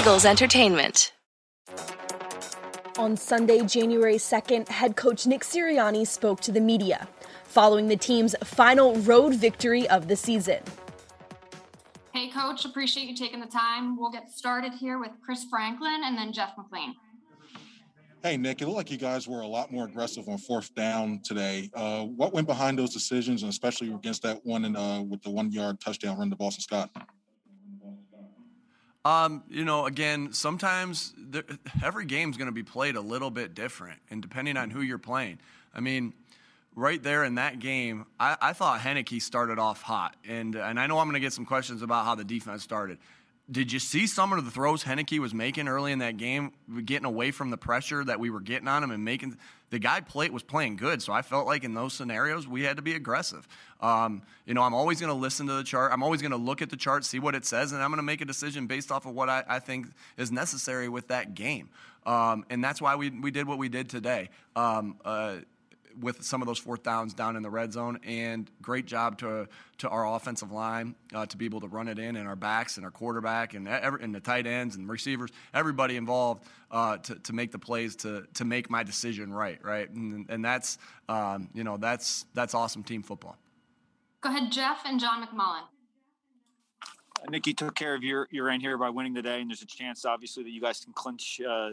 Eagles Entertainment. On Sunday, January 2nd, head coach Nick Sirianni spoke to the media following the team's final road victory of the season. Hey, coach, appreciate you taking the time. We'll get started here with Chris Franklin and then Jeff McLane. Hey, Nick, it looked like you guys were a lot more aggressive on fourth down today. Uh, what went behind those decisions, and especially against that one in, uh, with the one yard touchdown run to Boston Scott? Um, you know, again, sometimes there, every game's going to be played a little bit different, and depending on who you're playing. I mean, right there in that game, I, I thought Heinicke started off hot, and and I know I'm going to get some questions about how the defense started. Did you see some of the throws Heinicke was making early in that game, getting away from the pressure that we were getting on him and making the guy play was playing good. So I felt like in those scenarios we had to be aggressive. Um, you know, I'm always going to listen to the chart. I'm always going to look at the chart, see what it says, and I'm going to make a decision based off of what I, I think is necessary with that game. Um, and that's why we, we did what we did today. Um, uh, with some of those fourth downs down in the red zone. And great job to to our offensive line uh, to be able to run it in, and our backs and our quarterback and every, and the tight ends and receivers, everybody involved uh, to to make the plays to to make my decision right, right. And, and that's um, you know that's that's awesome team football. Go ahead, Jeff and John McMullen. Nikki took care of your your end here by winning today, and there's a chance, obviously, that you guys can clinch uh,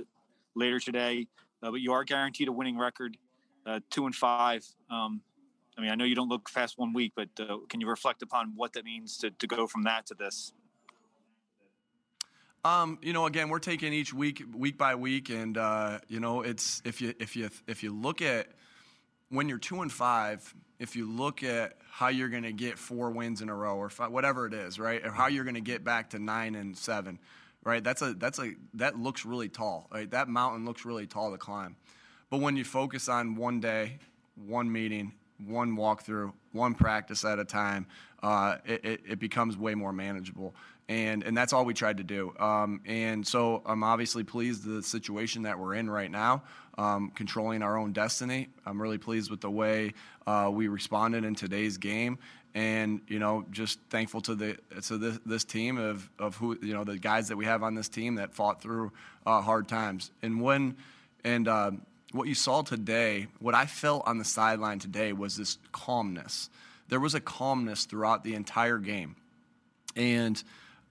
later today. Uh, but you are guaranteed a winning record uh, two and five. Um, I mean, I know you don't look fast one week, but uh, can you reflect upon what that means to, to go from that to this? Um, you know, again, we're taking each week, week by week, and uh, you know, it's if you if you if you look at when you're two and five, if you look at how you're going to get four wins in a row or five, whatever it is, right, or how you're going to get back to nine and seven, right? That's a that's a that looks really tall. Right? That mountain looks really tall to climb. But when you focus on one day, one meeting, one walkthrough, one practice at a time, uh, it, it, becomes way more manageable. And, and that's all we tried to do. Um, and so I'm obviously pleased with the situation that we're in right now, um, controlling our own destiny. I'm really pleased with the way uh, we responded in today's game. And you know, just thankful to the to this, this team of, of who you know the guys that we have on this team that fought through uh, hard times. And when and um, what you saw today, what I felt on the sideline today was this calmness. There was a calmness throughout the entire game. And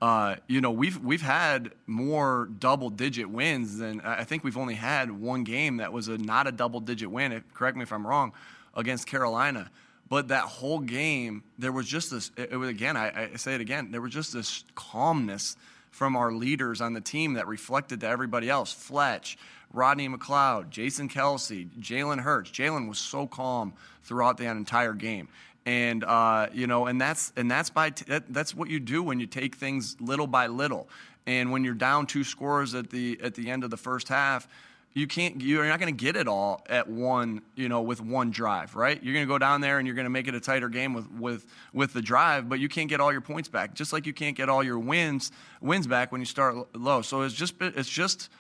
uh, you know, we've we've had more double digit wins than I think we've only had one game that was a not a double digit win. If, correct me if I'm wrong, against Carolina. But that whole game, there was just this. It, it was again. I, I say it again. There was just this calmness from our leaders on the team that reflected to everybody else. Fletch, Rodney McLeod, Jason Kelce, Jalen Hurts. Jalen was so calm throughout that entire game. And uh, you know, and that's and that's by t- that, that's what you do when you take things little by little. And when you're down two scores at the at the end of the first half, you can't you're not going to get it all at one you know with one drive right you're going to go down there and you're going to make it a tighter game with with with the drive but you can't get all your points back just like you can't get all your wins wins back when you start low so it's just it's just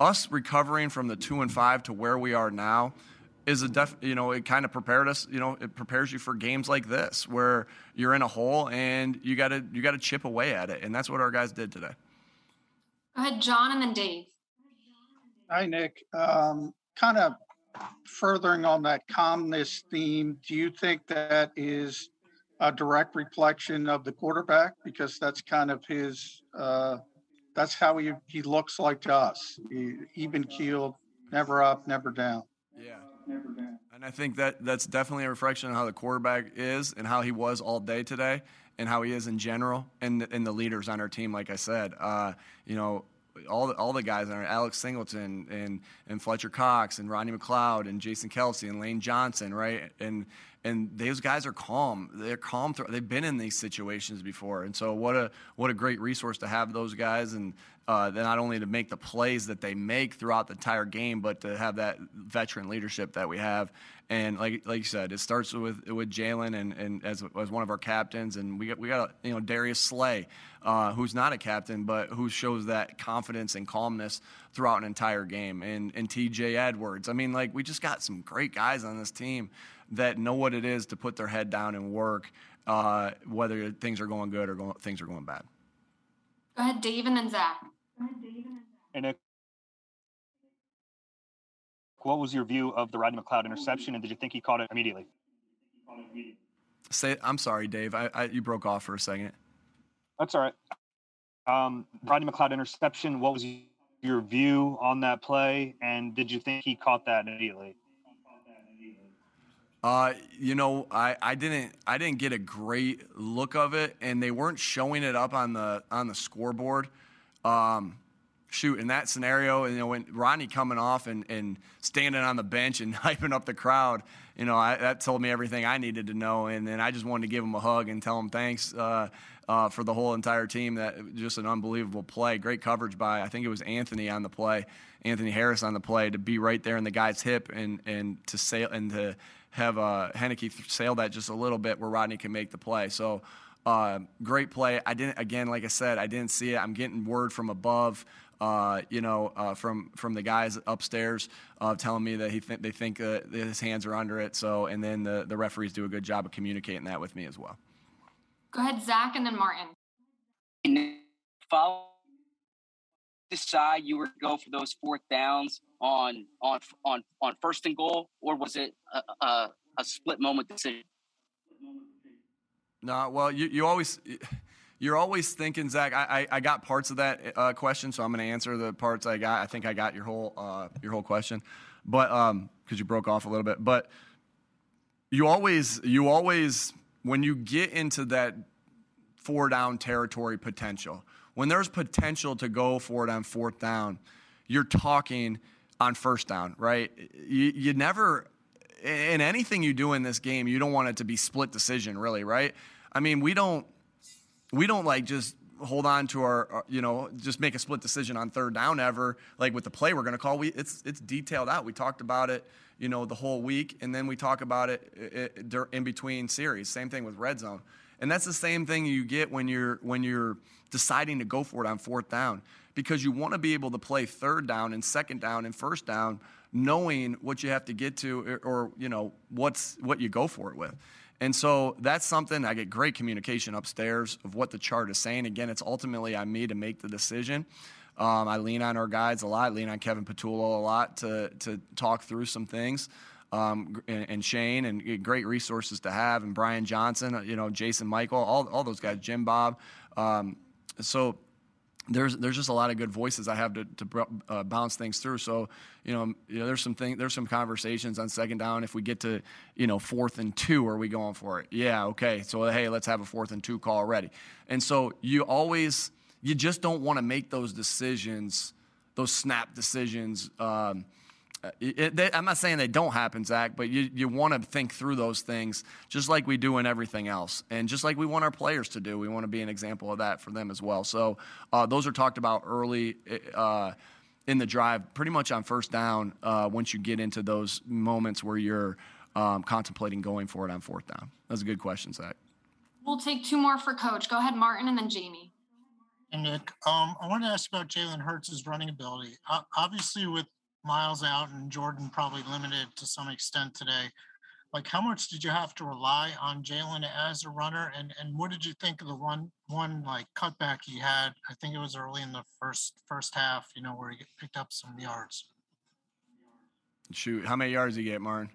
us recovering from the two and five to where we are now is a def you know it kind of prepared us you know it prepares you for games like this where you're in a hole and you got to you got to chip away at it and that's what our guys did today go ahead john and then dave Hi, Nick. Um, kind of furthering on that calmness theme, do you think that is a direct reflection of the quarterback? Because that's kind of his, uh, that's how he, he looks like to us. He, even keeled, never up, never down. Yeah. Never down. And I think that that's definitely a reflection on how the quarterback is and how he was all day today and how he is in general and, and the leaders on our team, like I said. Uh, you know, all the, all the guys on our Alex Singleton and and Fletcher Cox and Rodney McLeod and Jason Kelce and Lane Johnson, right? And and those guys are calm. They're calm. Through, they've been in these situations before, and so what a what a great resource to have those guys, and uh, not only to make the plays that they make throughout the entire game, but to have that veteran leadership that we have. And like like you said, it starts with with Jalen and, and as, as one of our captains, and we got we got you know Darius Slay, uh, who's not a captain, but who shows that confidence and calmness throughout an entire game, and and T.J. Edwards. I mean, like we just got some great guys on this team that know what it is to put their head down and work, uh, whether things are going good or going, things are going bad. Go ahead, Dave, and then Zach. And Nick, what was your view of the Rodney McLeod interception, and did you think he caught it immediately? Say, I'm sorry, Dave. I, I you broke off for a second. That's all right. Um, Rodney McLeod interception. What was your view on that play, and did you think he caught that immediately? Uh, you know, I, I didn't I didn't get a great look of it, and they weren't showing it up on the on the scoreboard. Um, shoot, in that scenario, you know, when Rodney coming off and, and standing on the bench and hyping up the crowd, you know, I, that told me everything I needed to know. And then I just wanted to give him a hug and tell him thanks uh, uh, for the whole entire team. That just an unbelievable play. Great coverage by I think it was Anthony on the play, Anthony Harris on the play to be right there in the guy's hip and and to sail and to have uh, Heinicke sail that just a little bit where Rodney can make the play. So. Uh, great play. I didn't again, like I said, I didn't see it. I'm getting word from above uh, you know, uh, from from the guys upstairs uh, telling me that he th- they think uh, his hands are under it. So, and then the the referees do a good job of communicating that with me as well. Go ahead, Zach, and then Martin. Follow decide you were to go for those fourth downs on on on on first and goal, or was it a, a, a split moment decision? No, well, you you always you're always thinking, Zach. I, I, I got parts of that uh, question, so I'm going to answer the parts I got. I think I got your whole uh, your whole question, but because um, you broke off a little bit. But you always you always when you get into that four down territory potential, when there's potential to go for it on fourth down, you're talking on first down, right? You, you never in anything you do in this game, you don't want it to be split decision, really, right? I mean, we don't we don't like just hold on to our, you know just make a split decision on third down ever like with the play we're going to call we it's it's detailed out we talked about it you know the whole week and then we talk about it, it in between series same thing with red zone and that's the same thing you get when you're when you're deciding to go for it on fourth down because you want to be able to play third down and second down and first down knowing what you have to get to or, you know what's what you go for it with and so that's something I get great communication upstairs of what the chart is saying. Again, it's ultimately on me to make the decision. Um, I lean on our guides a lot, lean on Kevin Patullo a lot to, to talk through some things. Um, and, and, Shane and great resources to have, and Brian Johnson, you know, Jason Michael, all, all those guys, Jim Bob. Um, so there's there's just a lot of good voices I have to, to uh, bounce things through. So you know, you know, there's some thing, there's some conversations on second down. If we get to you know fourth and two, are we going for it? Yeah, okay. So hey, let's have a fourth and two call already. And so you always you just don't want to make those decisions, those snap decisions. Um, it, they, I'm not saying they don't happen, Zach, but you, you want to think through those things just like we do in everything else. And just like we want our players to do, we want to be an example of that for them as well. So uh, those are talked about early uh, in the drive, pretty much on first down uh, once you get into those moments where you're um, contemplating going for it on fourth down. That's a good question, Zach. We'll take two more for Coach. Go ahead, Martin, and then Jamie. And Nick, um, I want to ask about Jalen Hurts' running ability. Uh, obviously, with Miles out and Jordan probably limited to some extent today. Like, how much did you have to rely on Jalen as a runner? And and what did you think of the one one like cutback he had? I think it was early in the first first half. You know, where he picked up some yards. Shoot, how many yards did he get, Martin?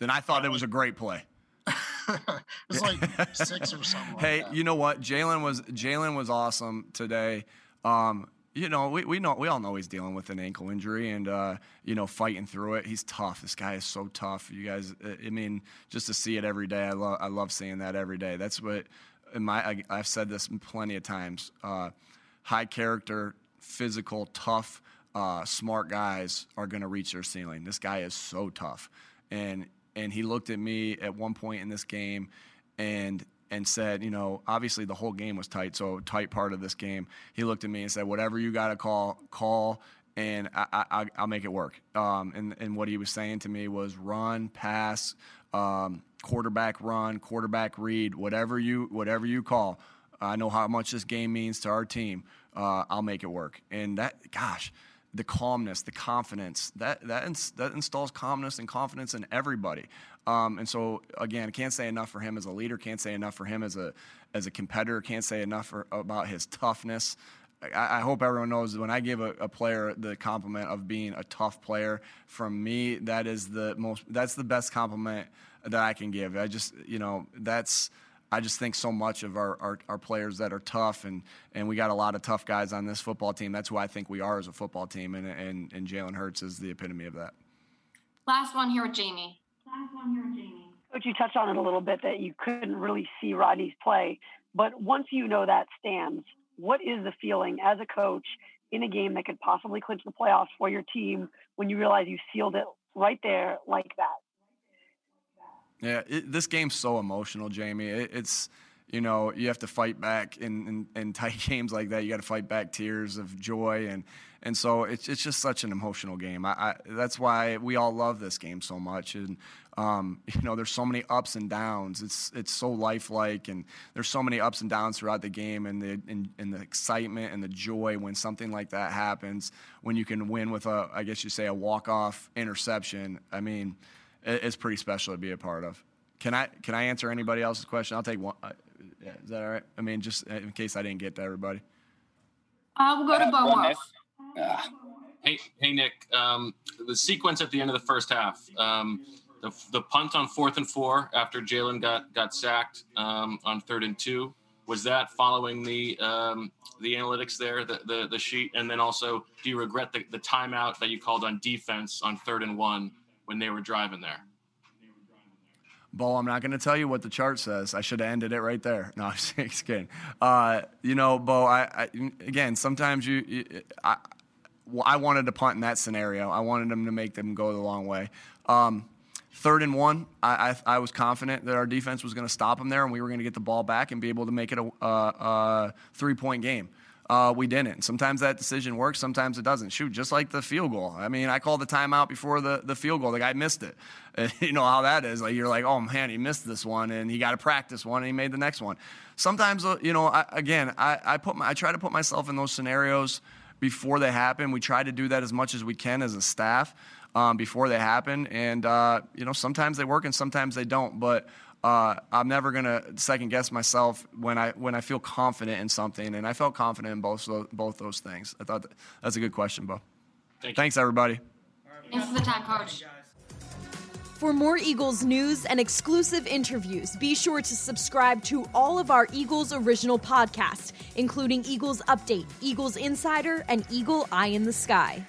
Then I thought it was a great play. it was like six or something. hey, like you know what? Jalen was Jalen was awesome today. Um, you know, we, we know we all know he's dealing with an ankle injury and uh, you know fighting through it. He's tough. This guy is so tough. You guys, I mean, just to see it every day, I love I love seeing that every day. That's what my I, have said this plenty of times. Uh, high character, physical, tough, uh, smart guys are going to reach their ceiling. This guy is so tough, and and he looked at me at one point in this game, and and said, you know, obviously the whole game was tight, so tight part of this game. He looked at me and said, whatever you got to call, call, and I, will make it work. Um, and, and what he was saying to me was run, pass, um, quarterback run, quarterback read, whatever you whatever you call. I know how much this game means to our team. Uh, I'll make it work. And that, gosh, the calmness, the confidence that that ins- that installs calmness and confidence in everybody. Um, and so again, can't say enough for him as a leader. Can't say enough for him as a as a competitor. Can't say enough for, about his toughness. I, I hope everyone knows when I give a, a, player the compliment of being a tough player, from me, that is the most, that's the best compliment that I can give. I just, you know, that's, I just think so much of our, our, our, players that are tough, and, and we got a lot of tough guys on this football team. That's who I think we are as a football team, and, and, and Jalen Hurts is the epitome of that. Last one here with Jamie. Last one here with Jamie. Coach, you touched on it a little bit that you couldn't really see Rodney's play, but once you know that stands, what is the feeling as a coach in a game that could possibly clinch the playoffs for your team when you realize you sealed it right there like that? Yeah, it, this game's so emotional, Jamie. It, it's you know you have to fight back in, in, in tight games like that. You got to fight back tears of joy and and so it's it's just such an emotional game. I, I, that's why we all love this game so much. And um, you know, there's so many ups and downs. It's it's so lifelike, and there's so many ups and downs throughout the game, and the and, and, the excitement and the joy when something like that happens. When you can win with a, I guess you say, a walk off interception. I mean, it's pretty special to be a part of. Can I can I answer anybody else's question? I'll take one. Uh, yeah, is that all right? I mean, just in case I didn't get to everybody. Uh, we'll go to Bo. Hey, hey, Nick. Um, the sequence at the end of the first half. Um, the, the punt on fourth and four after Jalen got got sacked um, on third and two was that following the um, the analytics there, the, the, the sheet, and then also, do you regret the, the timeout that you called on defense on third and one when they were driving there? Bo, I'm not going to tell you what the chart says. I should have ended it right there. No, I'm just kidding. Uh, you know, Bo, I, I, again, sometimes you, you I, I wanted to punt in that scenario. I wanted them to make them go the long way. Um, third and one, I, I, I, was confident that our defense was going to stop them there and we were going to get the ball back and be able to make it a, a, a three point game. Uh, we didn't. Sometimes that decision works, sometimes it doesn't. Shoot, just like the field goal. I mean, I called the timeout before the, the field goal. The guy missed it. You know how that is. Like you're like, oh man, he missed this one, and he got to practice one, and he made the next one. Sometimes, uh, you know, I, again, I, I put my, I try to put myself in those scenarios before they happen. We try to do that as much as we can as a staff um, before they happen. And, uh, you know, sometimes they work and sometimes they don't. But uh, I'm never going to second guess myself when I, when I feel confident in something. And I felt confident in both, both those things. I thought that, that's a good question, Bo. Thank Thanks, everybody. Thanks for the time, Coach. For more Eagles news and exclusive interviews, be sure to subscribe to all of our Eagles original podcasts, including Eagles Update, Eagles Insider, and Eagle Eye in the Sky.